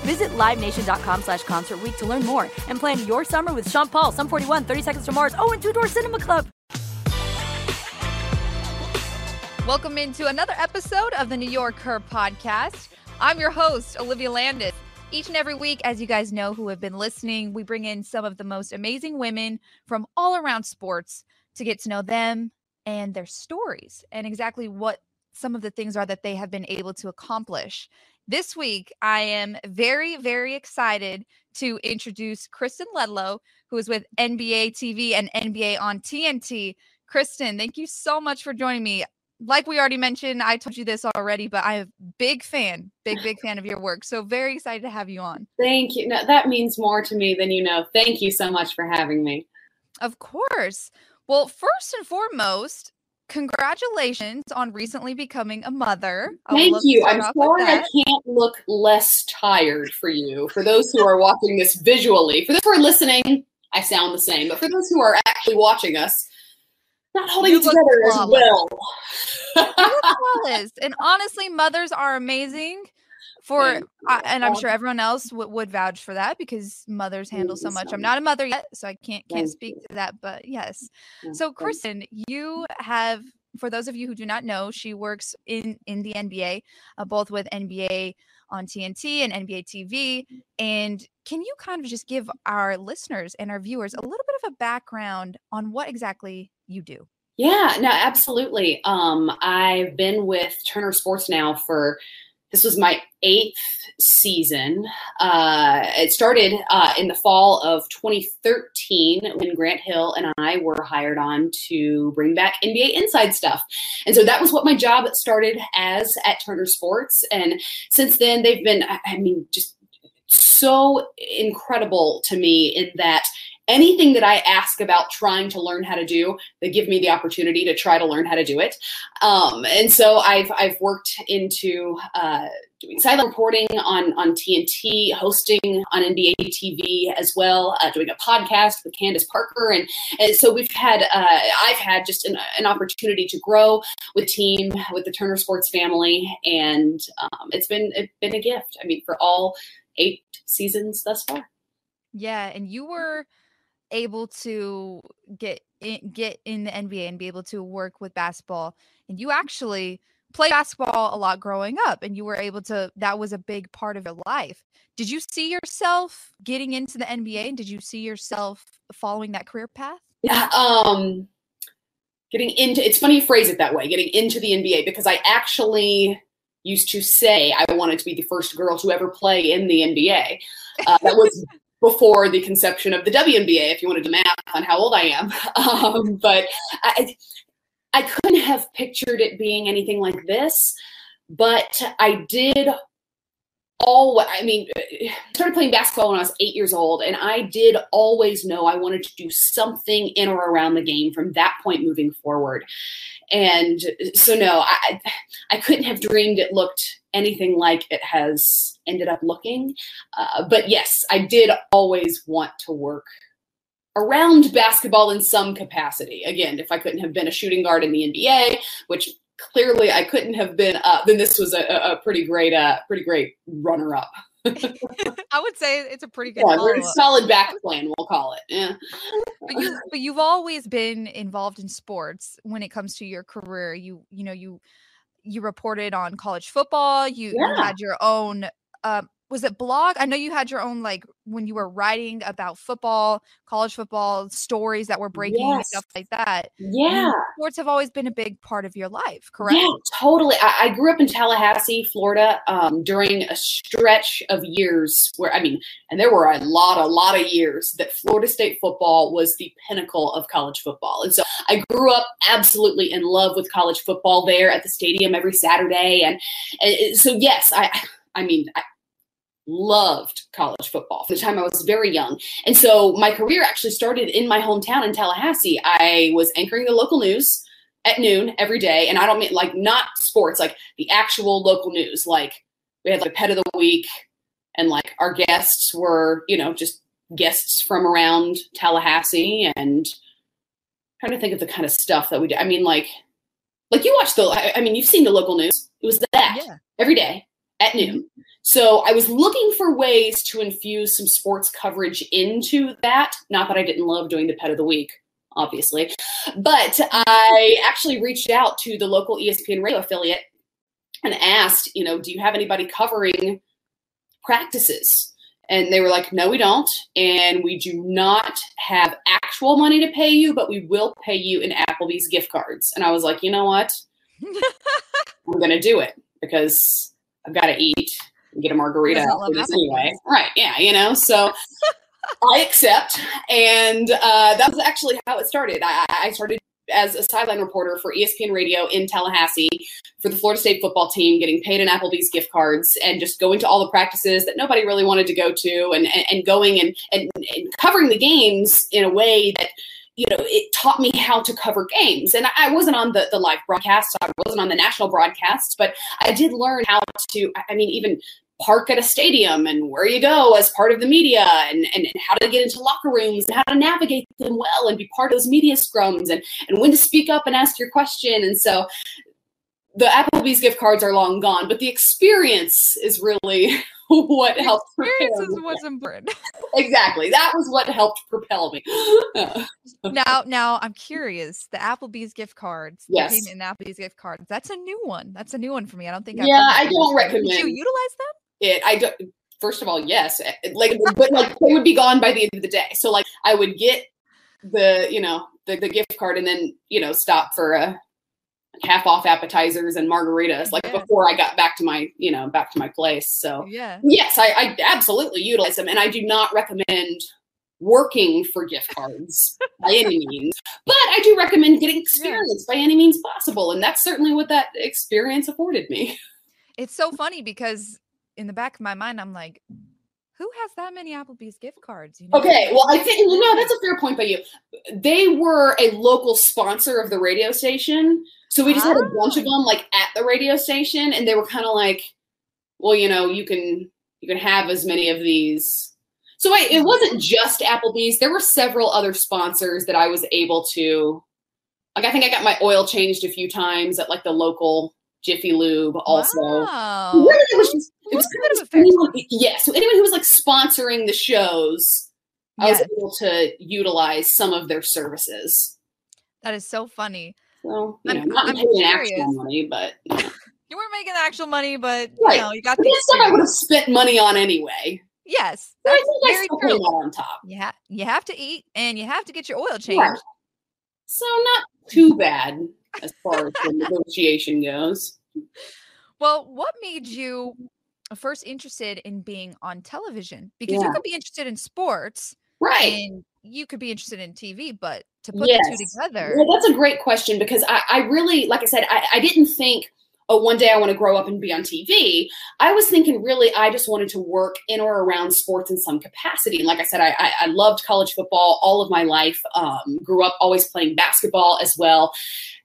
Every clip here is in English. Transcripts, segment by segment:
Visit LiveNation.com slash Concert to learn more and plan your summer with Sean Paul, Sum 41, 30 Seconds to Mars, oh, and Two Door Cinema Club. Welcome into another episode of the New YorkHER podcast. I'm your host, Olivia Landis. Each and every week, as you guys know who have been listening, we bring in some of the most amazing women from all around sports to get to know them and their stories and exactly what some of the things are that they have been able to accomplish. This week, I am very, very excited to introduce Kristen Ledlow, who is with NBA TV and NBA on TNT. Kristen, thank you so much for joining me like we already mentioned, I told you this already, but I'm a big fan, big, big fan of your work. So very excited to have you on. Thank you. No, that means more to me than you know. Thank you so much for having me. Of course. Well, first and foremost, congratulations on recently becoming a mother. Thank you. I'm sorry I can't look less tired for you. For those who are watching this visually, for those who are listening, I sound the same. But for those who are actually watching us, not holding you it together as well. flawless. And honestly, mothers are amazing. For uh, and I'm sure everyone else w- would vouch for that because mothers handle so much. I'm not a mother yet, so I can't can't speak to that. But yes, so Kristen, you have for those of you who do not know, she works in in the NBA, uh, both with NBA on TNT and NBA TV. And can you kind of just give our listeners and our viewers a little bit of a background on what exactly you do? Yeah, no, absolutely. Um, I've been with Turner Sports now for this was my eighth season. Uh, it started uh, in the fall of 2013 when Grant Hill and I were hired on to bring back NBA Inside stuff. And so that was what my job started as at Turner Sports. And since then, they've been, I mean, just so incredible to me in that anything that I ask about trying to learn how to do, they give me the opportunity to try to learn how to do it. Um, and so I've I've worked into uh, doing sideline reporting on on TNT, hosting on NBA TV as well, uh, doing a podcast with Candace Parker, and and so we've had uh, I've had just an, an, opportunity to grow with team with the Turner Sports family, and um, it's been it's been a gift. I mean, for all eight seasons thus far. Yeah, and you were able to get in, get in the NBA and be able to work with basketball. And you actually played basketball a lot growing up and you were able to that was a big part of your life. Did you see yourself getting into the NBA and did you see yourself following that career path? Yeah, um getting into it's funny you phrase it that way, getting into the NBA because I actually used to say I wanted to be the first girl to ever play in the NBA. Uh, that was before the conception of the WNBA, if you wanted to math on how old I am. Um, but I, I couldn't have pictured it being anything like this. But I did all I mean, I started playing basketball when I was eight years old, and I did always know I wanted to do something in or around the game from that point moving forward. And so, no, I I couldn't have dreamed it looked anything like it has ended up looking. Uh, but yes, I did always want to work around basketball in some capacity. Again, if I couldn't have been a shooting guard in the NBA, which clearly I couldn't have been, uh, then this was a, a pretty great, uh, pretty great runner up. I would say it's a pretty good, yeah, solid back plan. We'll call it. Yeah. But you, but you've always been involved in sports when it comes to your career. You, you know, you, you reported on college football. You, yeah. you had your own um, was it blog? I know you had your own like when you were writing about football, college football stories that were breaking yes. stuff like that. Yeah, sports have always been a big part of your life, correct? Yeah, totally. I, I grew up in Tallahassee, Florida, um, during a stretch of years where I mean, and there were a lot, a lot of years that Florida State football was the pinnacle of college football, and so I grew up absolutely in love with college football there at the stadium every Saturday, and, and so yes, I. I mean, I, loved college football from the time I was very young. And so my career actually started in my hometown in Tallahassee. I was anchoring the local news at noon every day. And I don't mean like not sports, like the actual local news. Like we had like pet of the week and like our guests were, you know, just guests from around Tallahassee and I'm trying to think of the kind of stuff that we did. I mean, like, like you watch the, I mean, you've seen the local news. It was that yeah. every day at noon. Mm-hmm. So I was looking for ways to infuse some sports coverage into that. Not that I didn't love doing the pet of the week, obviously, but I actually reached out to the local ESPN radio affiliate and asked, you know, do you have anybody covering practices? And they were like, no, we don't. And we do not have actual money to pay you, but we will pay you in Applebee's gift cards. And I was like, you know what? I'm going to do it because I've got to eat get a margarita anyway. Right. Yeah. You know, so I accept. And uh, that was actually how it started. I, I started as a sideline reporter for ESPN Radio in Tallahassee for the Florida State football team, getting paid in Applebee's gift cards and just going to all the practices that nobody really wanted to go to and, and, and going and, and, and covering the games in a way that you know, it taught me how to cover games. And I wasn't on the, the live broadcast, I wasn't on the national broadcast, but I did learn how to, I mean, even park at a stadium and where you go as part of the media and, and, and, how to get into locker rooms and how to navigate them well and be part of those media scrums and, and when to speak up and ask your question. And so the Applebee's gift cards are long gone, but the experience is really what the helped experience is what's important. exactly. That was what helped propel me. now, now I'm curious. The Applebee's gift cards, yes, the Applebee's gift cards. That's a new one. That's a new one for me. I don't think. I've yeah, I don't recommend. Did you utilize them? It. I don't. First of all, yes. Eh, like, but like they would be gone by the end of the day. So like, I would get the you know the, the gift card and then you know stop for a half off appetizers and margaritas like yeah. before I got back to my, you know, back to my place. So yeah. yes, I, I absolutely utilize them. And I do not recommend working for gift cards by any means, but I do recommend getting experience yeah. by any means possible. And that's certainly what that experience afforded me. It's so funny because in the back of my mind, I'm like, who has that many Applebee's gift cards? You know? Okay, well, I think you know that's a fair point by you. They were a local sponsor of the radio station, so we just had a bunch of ah. them like at the radio station, and they were kind of like, well, you know, you can you can have as many of these. So I, it wasn't just Applebee's. There were several other sponsors that I was able to. Like I think I got my oil changed a few times at like the local Jiffy Lube also. Wow. Really, it was just it was kind of anyone, yeah. So anyone who was like sponsoring the shows, I was able to utilize some of their services. That is so funny. So, you I'm, not I'm making actual money, but you, know. you weren't making actual money, but right. you know, you got the stuff I would have spent money on anyway. Yes, that's very true. On top, yeah, you have to eat and you have to get your oil changed. Right. So not too bad as far as the negotiation goes. Well, what made you first interested in being on television? Because yeah. you could be interested in sports, right? And you could be interested in TV, but to put yes. the two together. Well, that's a great question because I, I really, like I said, I, I didn't think oh, one day I want to grow up and be on TV. I was thinking really, I just wanted to work in or around sports in some capacity. And like I said, I, I, I loved college football all of my life. Um, grew up always playing basketball as well.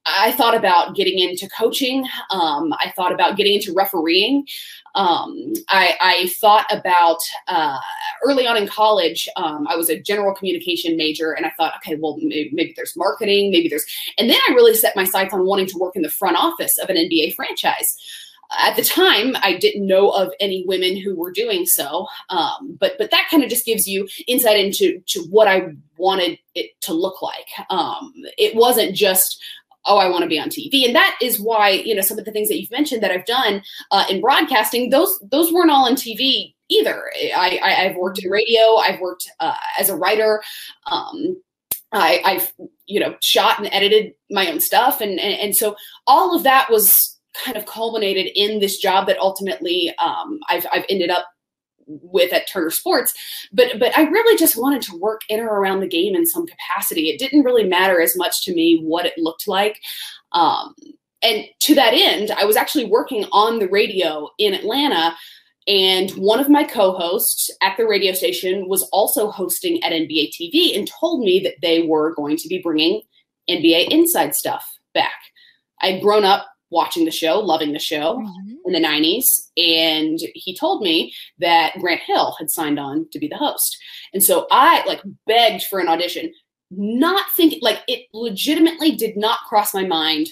I thought about getting into coaching. Um, I thought about getting into refereeing. Um, I, I, thought about uh, early on in college, um, I was a general communication major, and I thought, okay, well, maybe, maybe, there's marketing, maybe there's, and then I really set my sights on wanting to work in the front office of an NBA franchise. At the time, I didn't know of any women who were doing so, um, but but that kind of just gives you insight into to what I wanted it to look like. Um, it wasn't just oh, I want to be on TV. And that is why, you know, some of the things that you've mentioned that I've done uh, in broadcasting, those those weren't all on TV either. I, I have worked in radio. I've worked uh, as a writer. Um, I, I've you know shot and edited my own stuff, and, and and so all of that was kind of culminated in this job that ultimately um, I've I've ended up with at Turner Sports. But but I really just wanted to work in or around the game in some capacity. It didn't really matter as much to me what it looked like. Um, and to that end, I was actually working on the radio in Atlanta. And one of my co hosts at the radio station was also hosting at NBA TV and told me that they were going to be bringing NBA inside stuff back. I'd grown up watching the show, loving the show mm-hmm. in the 90s. And he told me that Grant Hill had signed on to be the host. And so I like begged for an audition, not thinking like it legitimately did not cross my mind.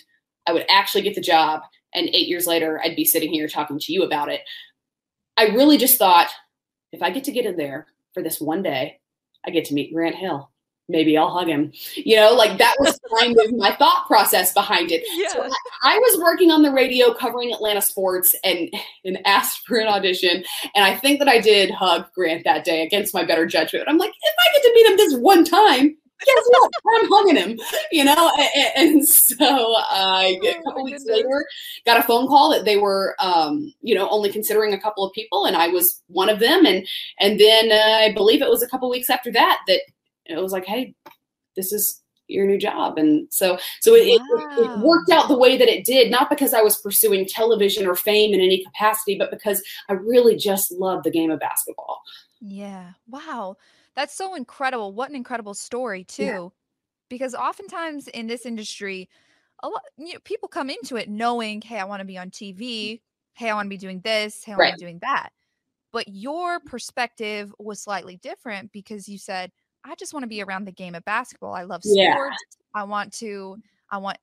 I would actually get the job. And eight years later, I'd be sitting here talking to you about it. I really just thought if I get to get in there for this one day, I get to meet Grant Hill maybe I'll hug him. You know, like that was kind of my thought process behind it. Yeah. So I, I, was working on the radio covering Atlanta sports and and asked for an audition. And I think that I did hug Grant that day against my better judgment. I'm like, if I get to meet him this one time, guess what? I'm hugging him, you know? And, and so uh, a oh couple oh weeks goodness. later, got a phone call that they were, um, you know, only considering a couple of people, and I was one of them. And and then uh, I believe it was a couple weeks after that that it was like, hey, this is your new job. And so so it, wow. it, it, worked out the way that it did not because i was pursuing television or fame in any capacity but because i really just love the game of basketball. Yeah. Wow. That's so incredible. What an incredible story too. Yeah. because oftentimes in this industry a lot you know, people come into it knowing hey i want to be on tv hey i want to be doing this. Hey i want right. to be doing that. But your perspective was slightly different because you said I just want to be around the game of basketball. I love sports. Yeah. I want to, I want,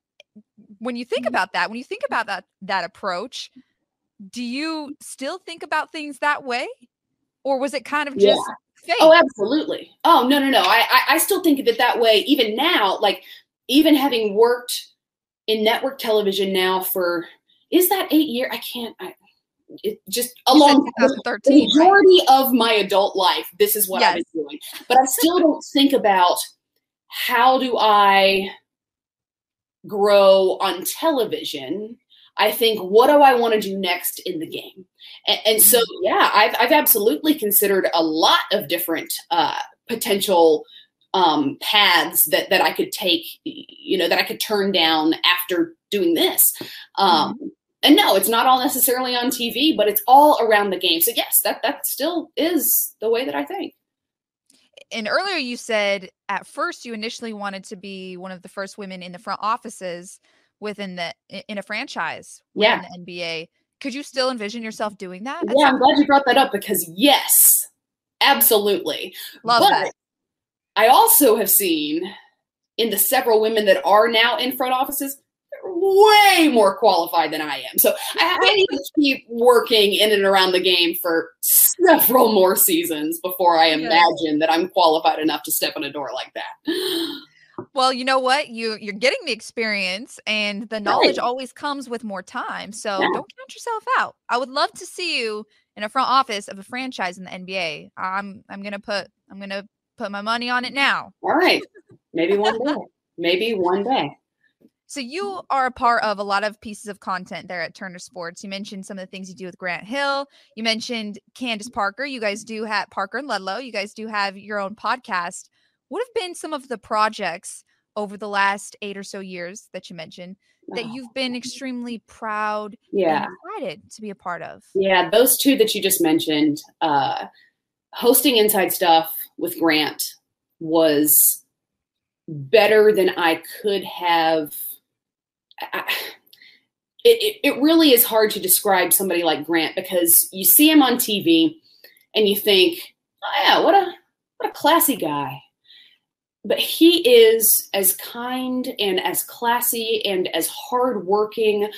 when you think mm-hmm. about that, when you think about that, that approach, do you still think about things that way? Or was it kind of just yeah. Fake? Oh, absolutely. Oh, no, no, no. I, I, I still think of it that way. Even now, like even having worked in network television now for, is that eight year? I can't, I, just along the majority right? of my adult life, this is what yes. I've been doing. But I still don't think about how do I grow on television. I think, what do I want to do next in the game? And, and so, mm-hmm. yeah, I've, I've absolutely considered a lot of different uh, potential um, paths that that I could take, you know, that I could turn down after doing this. Um, mm-hmm and no, it's not all necessarily on TV, but it's all around the game. So yes, that that still is the way that I think. And earlier you said at first you initially wanted to be one of the first women in the front offices within the in a franchise yeah. the NBA. Could you still envision yourself doing that? Yeah, I'm glad you brought that up because yes, absolutely. Love but that. I also have seen in the several women that are now in front offices, way more qualified than I am. So I, I, need to keep working in and around the game for several more seasons before I imagine that I'm qualified enough to step in a door like that. Well, you know what? You you're getting the experience and the knowledge right. always comes with more time. So yeah. don't count yourself out. I would love to see you in a front office of a franchise in the NBA. I'm I'm to put I'm going to put my money on it now. All right. Maybe one day. Maybe one day. So you are a part of a lot of pieces of content there at Turner Sports. You mentioned some of the things you do with Grant Hill. You mentioned Candace Parker. You guys do have Parker and Ledlow. You guys do have your own podcast. What have been some of the projects over the last eight or so years that you mentioned that you've been extremely proud yeah. and excited to be a part of? Yeah, those two that you just mentioned, uh, hosting inside stuff with Grant was better than I could have it, it really is hard to describe somebody like Grant because you see him on TV and you think, oh yeah, what a what a classy guy. But he is as kind and as classy and as hardworking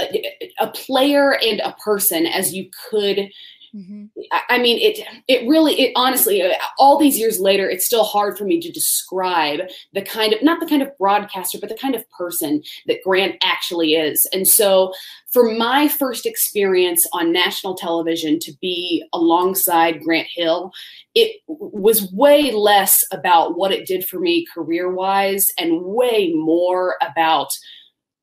a, a player and a person as you could Mm-hmm. I mean, it it really it honestly all these years later, it's still hard for me to describe the kind of not the kind of broadcaster, but the kind of person that Grant actually is. And so, for my first experience on national television to be alongside Grant Hill, it was way less about what it did for me career wise, and way more about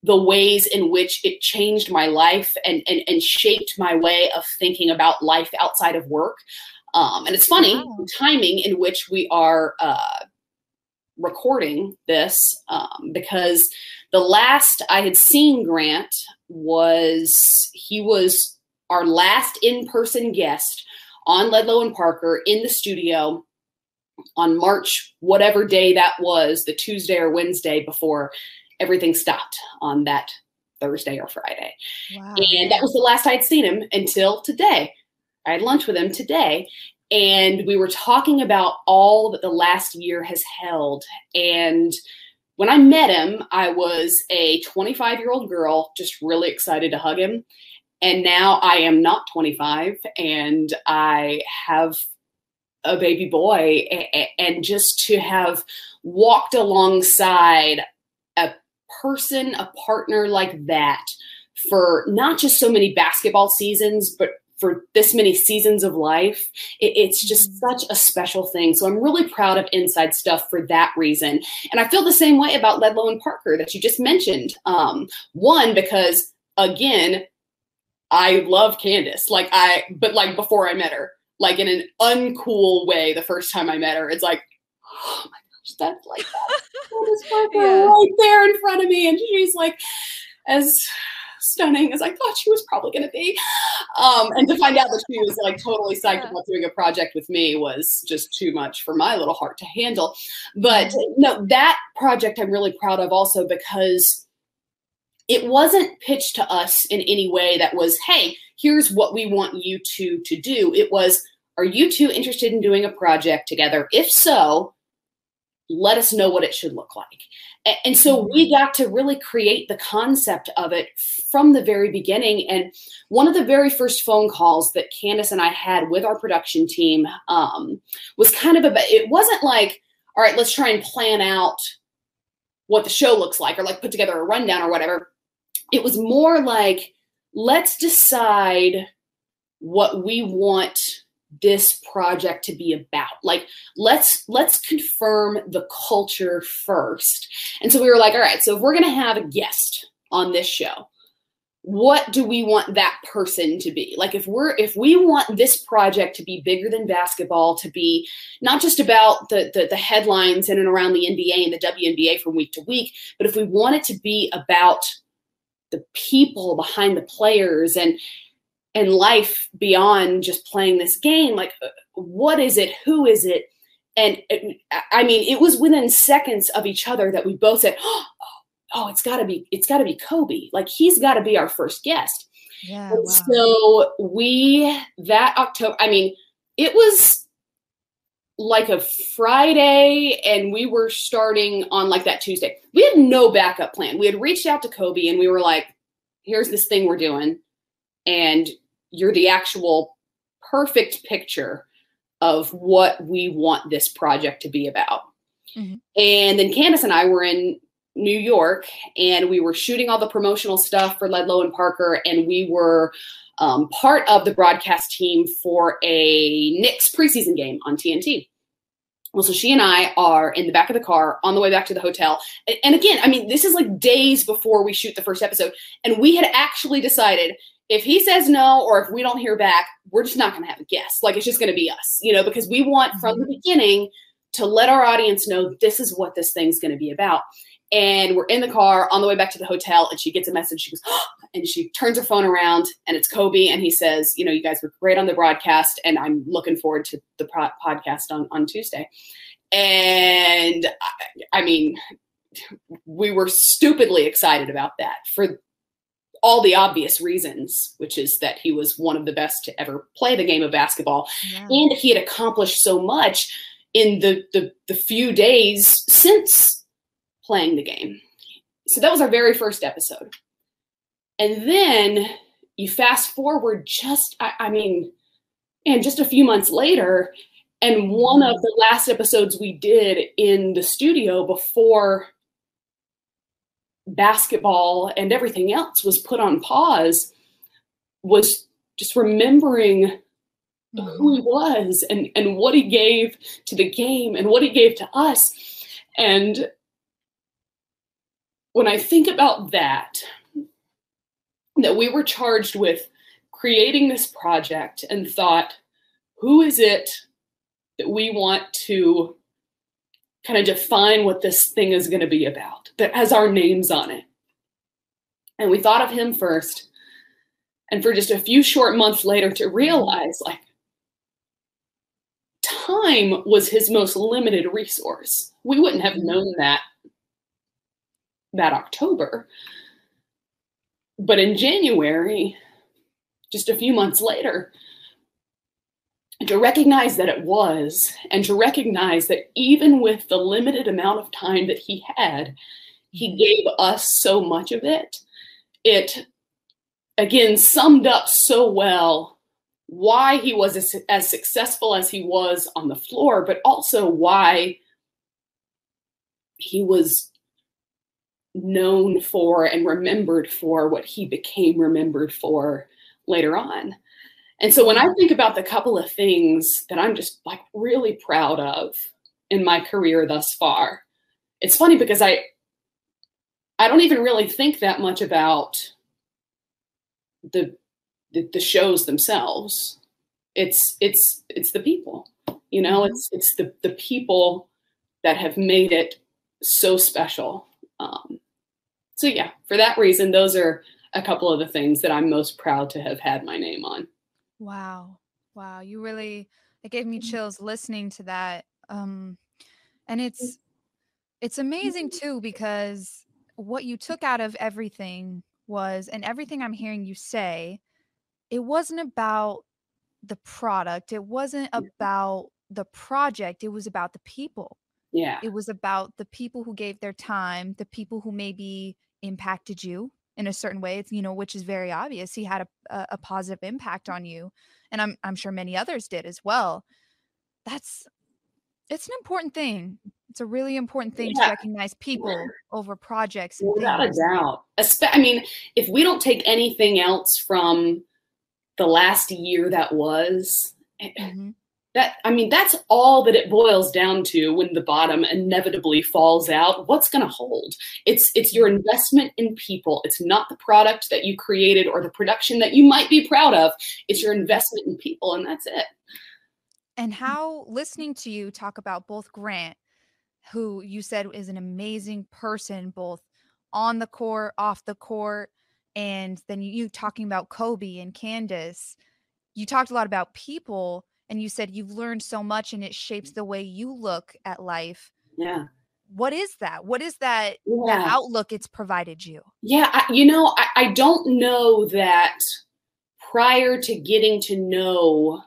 the ways in which it changed my life and, and, and shaped my way of thinking about life outside of work. Um, and it's funny, wow. the timing in which we are uh, recording this, um, because the last I had seen Grant was he was our last in person guest on Ledlow and Parker in the studio on March, whatever day that was, the Tuesday or Wednesday before everything stopped on that Thursday or Friday. Wow. And that was the last I'd seen him until today. I had lunch with him today, and we were talking about all that the last year has held. And when I met him, I was a 25 year old girl, just really excited to hug him. And now I am not 25 and I have a baby boy. And just to have walked alongside a person, a partner like that for not just so many basketball seasons, but for this many seasons of life, it, it's just mm-hmm. such a special thing. So I'm really proud of Inside Stuff for that reason. And I feel the same way about Ledlow and Parker that you just mentioned. Um, one, because again, I love Candace. Like I, but like before I met her, like in an uncool way, the first time I met her, it's like, oh my that's like that. yeah. right there in front of me, and she's like as stunning as I thought she was probably going to be. Um, and to find out that she was like totally psyched yeah. about doing a project with me was just too much for my little heart to handle. But no, that project I'm really proud of also because it wasn't pitched to us in any way that was, hey, here's what we want you two to do. It was, are you two interested in doing a project together? If so, let us know what it should look like. And so we mm-hmm. got to really create the concept of it from the very beginning. And one of the very first phone calls that Candace and I had with our production team um, was kind of about, it wasn't like, all right, let's try and plan out what the show looks like or like put together a rundown or whatever. It was more like, let's decide what we want this project to be about. Like let's let's confirm the culture first. And so we were like all right so if we're going to have a guest on this show what do we want that person to be? Like if we're if we want this project to be bigger than basketball to be not just about the, the the, headlines in and around the nba and the WNBA from week to week but if we want it to be about the people behind the players and and life beyond just playing this game like uh, what is it? Who is it? And it, i mean it was within seconds of each other that we both said oh, oh it's got to be it's got to be kobe. Like he's got to be our first guest. Yeah wow. so we that october i mean it was like a friday and we were starting on like that tuesday. We had no backup plan. We had reached out to kobe and we were like here's this thing we're doing. And you're the actual perfect picture of what we want this project to be about. Mm-hmm. And then Candace and I were in New York and we were shooting all the promotional stuff for Ledlow and Parker, and we were um, part of the broadcast team for a Knicks preseason game on TNT. Well, so she and I are in the back of the car on the way back to the hotel. And again, I mean, this is like days before we shoot the first episode. And we had actually decided if he says no or if we don't hear back, we're just not going to have a guest. Like it's just going to be us, you know, because we want from the mm-hmm. beginning to let our audience know this is what this thing's going to be about. And we're in the car on the way back to the hotel, and she gets a message. She goes, oh, and she turns her phone around, and it's Kobe, and he says, "You know, you guys were great on the broadcast, and I'm looking forward to the pro- podcast on on Tuesday." And I, I mean, we were stupidly excited about that for all the obvious reasons, which is that he was one of the best to ever play the game of basketball, yeah. and he had accomplished so much in the, the the few days since playing the game. So that was our very first episode, and then you fast forward just I, I mean And just a few months later, and one of the last episodes we did in the studio before basketball and everything else was put on pause was just remembering who mm-hmm. he was and, and what he gave to the game and what he gave to us. And when I think about that, that we were charged with creating this project and thought, who is it that we want to kind of define what this thing is going to be about that has our names on it? And we thought of him first. And for just a few short months later, to realize like time was his most limited resource. We wouldn't have mm-hmm. known that that October. But in January, just a few months later, to recognize that it was, and to recognize that even with the limited amount of time that he had, he mm-hmm. gave us so much of it. It, again, summed up so well why he was as, as successful as he was on the floor, but also why he was known for and remembered for what he became remembered for later on. And so when I think about the couple of things that I'm just like really proud of in my career thus far, it's funny because I I don't even really think that much about the the, the shows themselves. It's it's it's the people. You know, mm-hmm. it's it's the the people that have made it so special. Um, so yeah, for that reason, those are a couple of the things that I'm most proud to have had my name on. Wow. Wow. You really it gave me mm-hmm. chills listening to that. Um and it's it's amazing mm-hmm. too because what you took out of everything was and everything I'm hearing you say, it wasn't about the product. It wasn't about the project. It was about the people. Yeah. It was about the people who gave their time, the people who maybe impacted you in a certain way. It's, you know, which is very obvious. He had a, a, a positive impact on you. And I'm I'm sure many others did as well. That's it's an important thing. It's a really important thing yeah. to recognize people over projects. Without things. a doubt. I mean, if we don't take anything else from the last year that was, eh, mm-hmm that i mean that's all that it boils down to when the bottom inevitably falls out. What's going to hold? It's it's your investment in people. It's not the product that you created or the production that you might be proud of. It's your investment in people and that's it. And how listening to you talk about both grant who you said is an amazing person both on the court off the court and then you talking about kobe and candace you talked a lot about people and you said you've learned so much and it shapes mm. the way you look at life. Yeah. What is that? What is that, yeah. that outlook it's provided you? Yeah I, you know I, I don't know that prior to getting to know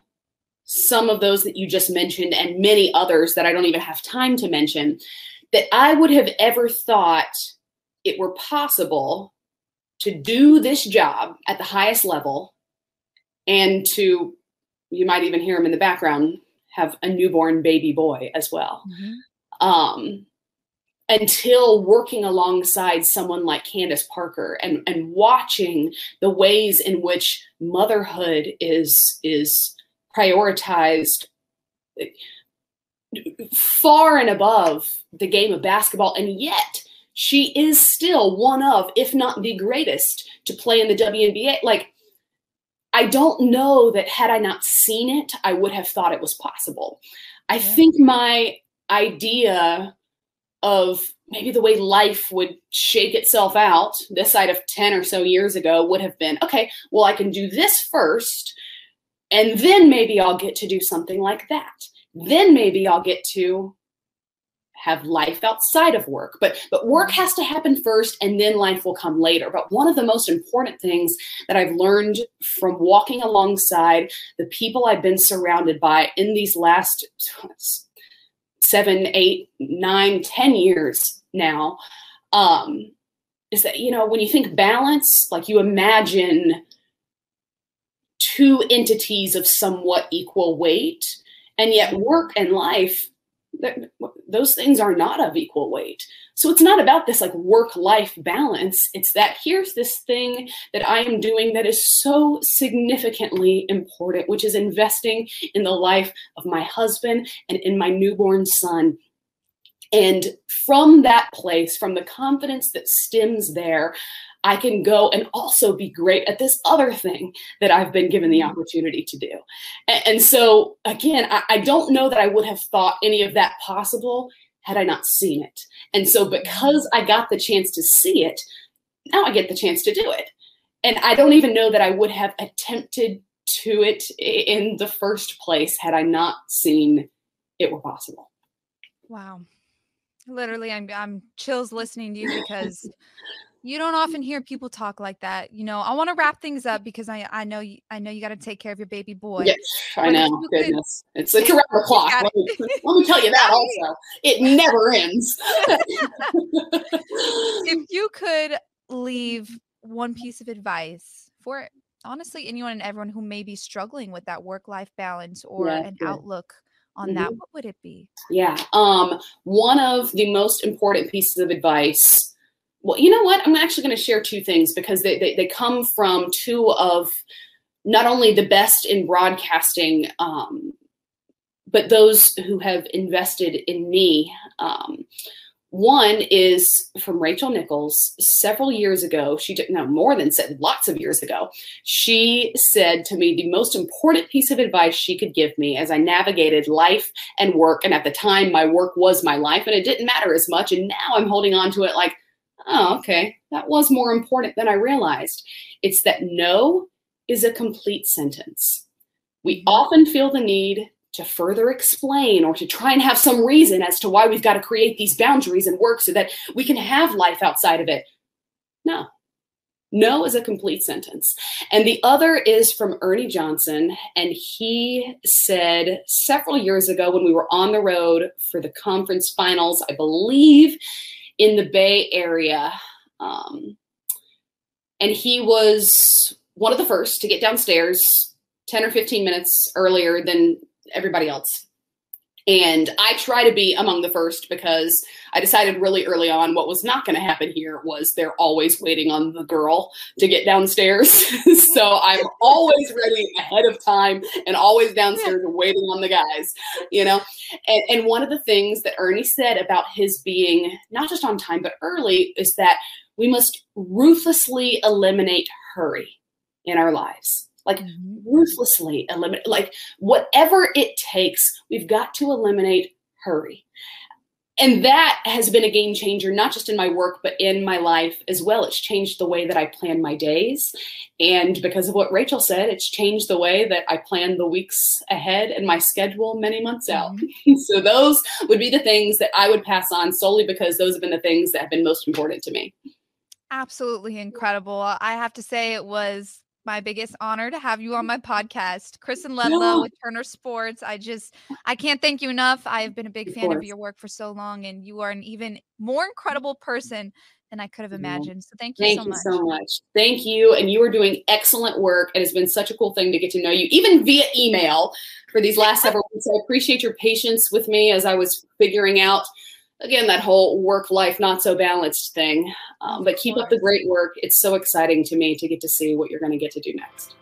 some of those that you just mentioned and many others that i don't even have time to mention that i would have ever thought it were possible to do this job at the highest level and to you might even hear him in the background have a newborn baby boy as well. Mm-hmm. Um, until working alongside someone like Candace Parker and, and watching the ways in which motherhood is is prioritized far and above the game of basketball, and yet she is still one of, if not the greatest, to play in the WNBA. Like I don't know that had I not seen it, I would have thought it was possible. I yeah. think my idea of maybe the way life would shake itself out this side of 10 or so years ago would have been okay, well, I can do this first, and then maybe I'll get to do something like that. Then maybe I'll get to have life outside of work but but work has to happen first and then life will come later but one of the most important things that i've learned from walking alongside the people i've been surrounded by in these last seven eight nine ten years now um is that you know when you think balance like you imagine two entities of somewhat equal weight. And yet, work and life, those things are not of equal weight. So it's not about this like work life balance. It's that here's this thing that I am doing that is so significantly important, which is investing in the life of my husband and in my newborn son. And from that place, from the confidence that stems there, I can go and also be great at this other thing that I've been given the mm-hmm. opportunity to do. And, and so, again, I, I don't know that I would have thought any of that possible had I not seen it. And so, because I got the chance to see it, now I get the chance to do it. And I don't even know that I would have attempted to it in the first place had I not seen it were possible. Wow. Literally, I'm I'm chills listening to you because you don't often hear people talk like that. You know, I want to wrap things up because I I know you I know you got to take care of your baby boy. Yes, I know. Goodness, could, it's it's around the clock. Let me, let me tell you that also. It never ends. if you could leave one piece of advice for honestly anyone and everyone who may be struggling with that work life balance or yeah, an yeah. outlook on mm-hmm. that, what would it be? Yeah, um, one of the most important pieces of advice well, you know what? I'm actually going to share two things because they, they, they, come from two of not only the best in broadcasting, um, but those who have invested in me. Um, one is from Rachel Nichols several years ago. She did no more than said lots of years ago. She said to me the most important piece of advice she could give me as I navigated life and work. And at the time, my work was my life, and it didn't matter as much. And now I'm holding on to it like oh, okay, that was more important than I realized. It's that no is a complete sentence. We mm-hmm. often feel the need to further explain or to try and have some reason as to why we've got to create these boundaries and work so that we can have life outside of it. No. No is a complete sentence. And the other is from Ernie Johnson. And he said several years ago when we were on the road for the conference finals, I believe in the Bay Area. Um, and he was one of the first to get downstairs 10 or 15 minutes earlier than everybody else. And I try to be among the first because I decided really early on what was not going to happen here was they're always waiting on the girl to get downstairs. so I'm always ready ahead of time and always downstairs waiting on the guys, you know? And, and one of the things that Ernie said about his being not just on time, but early is that we must ruthlessly eliminate hurry in our lives like mm-hmm. ruthlessly eliminate, like whatever it takes, we've got to eliminate hurry. And that has been a game changer, not just in my work, but in my life as well. It's changed the way that I plan my days. And because of what Rachel said, it's changed the way that I plan the weeks ahead and my schedule many months out. Mm-hmm. so those would be the things that I would pass on solely because those have been the things that have been most important to me. Absolutely incredible. I have to say, it was my biggest honor to have you on mm-hmm. my podcast. Kristen Ledlow yeah. with Turner Sports. I just I can't thank you enough. I've been a big of fan course. of your work for so long and you are an even more incredible person than I could have mm-hmm. imagined. So thank you thank so you much. so much. Thank you. And you are doing excellent work. It has been such a cool thing to get to know you, even via email for these last several weeks. I appreciate your patience with me as I was figuring out again that whole work life not so balanced thing um, but keep up the great work. It's so exciting to me to get to see what you're going to get to do next.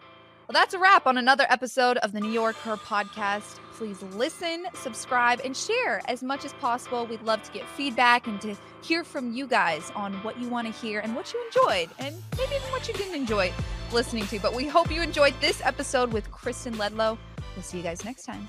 Well that's a wrap on another episode of the new york her podcast. Please listen subscribe and share as much as possible. We'd love to get feedback and to hear from you guys on what you want to hear and what you enjoyed and maybe even what you didn't enjoy listening to but we hope you enjoyed this episode with kristen ledlow. We'll see you guys next time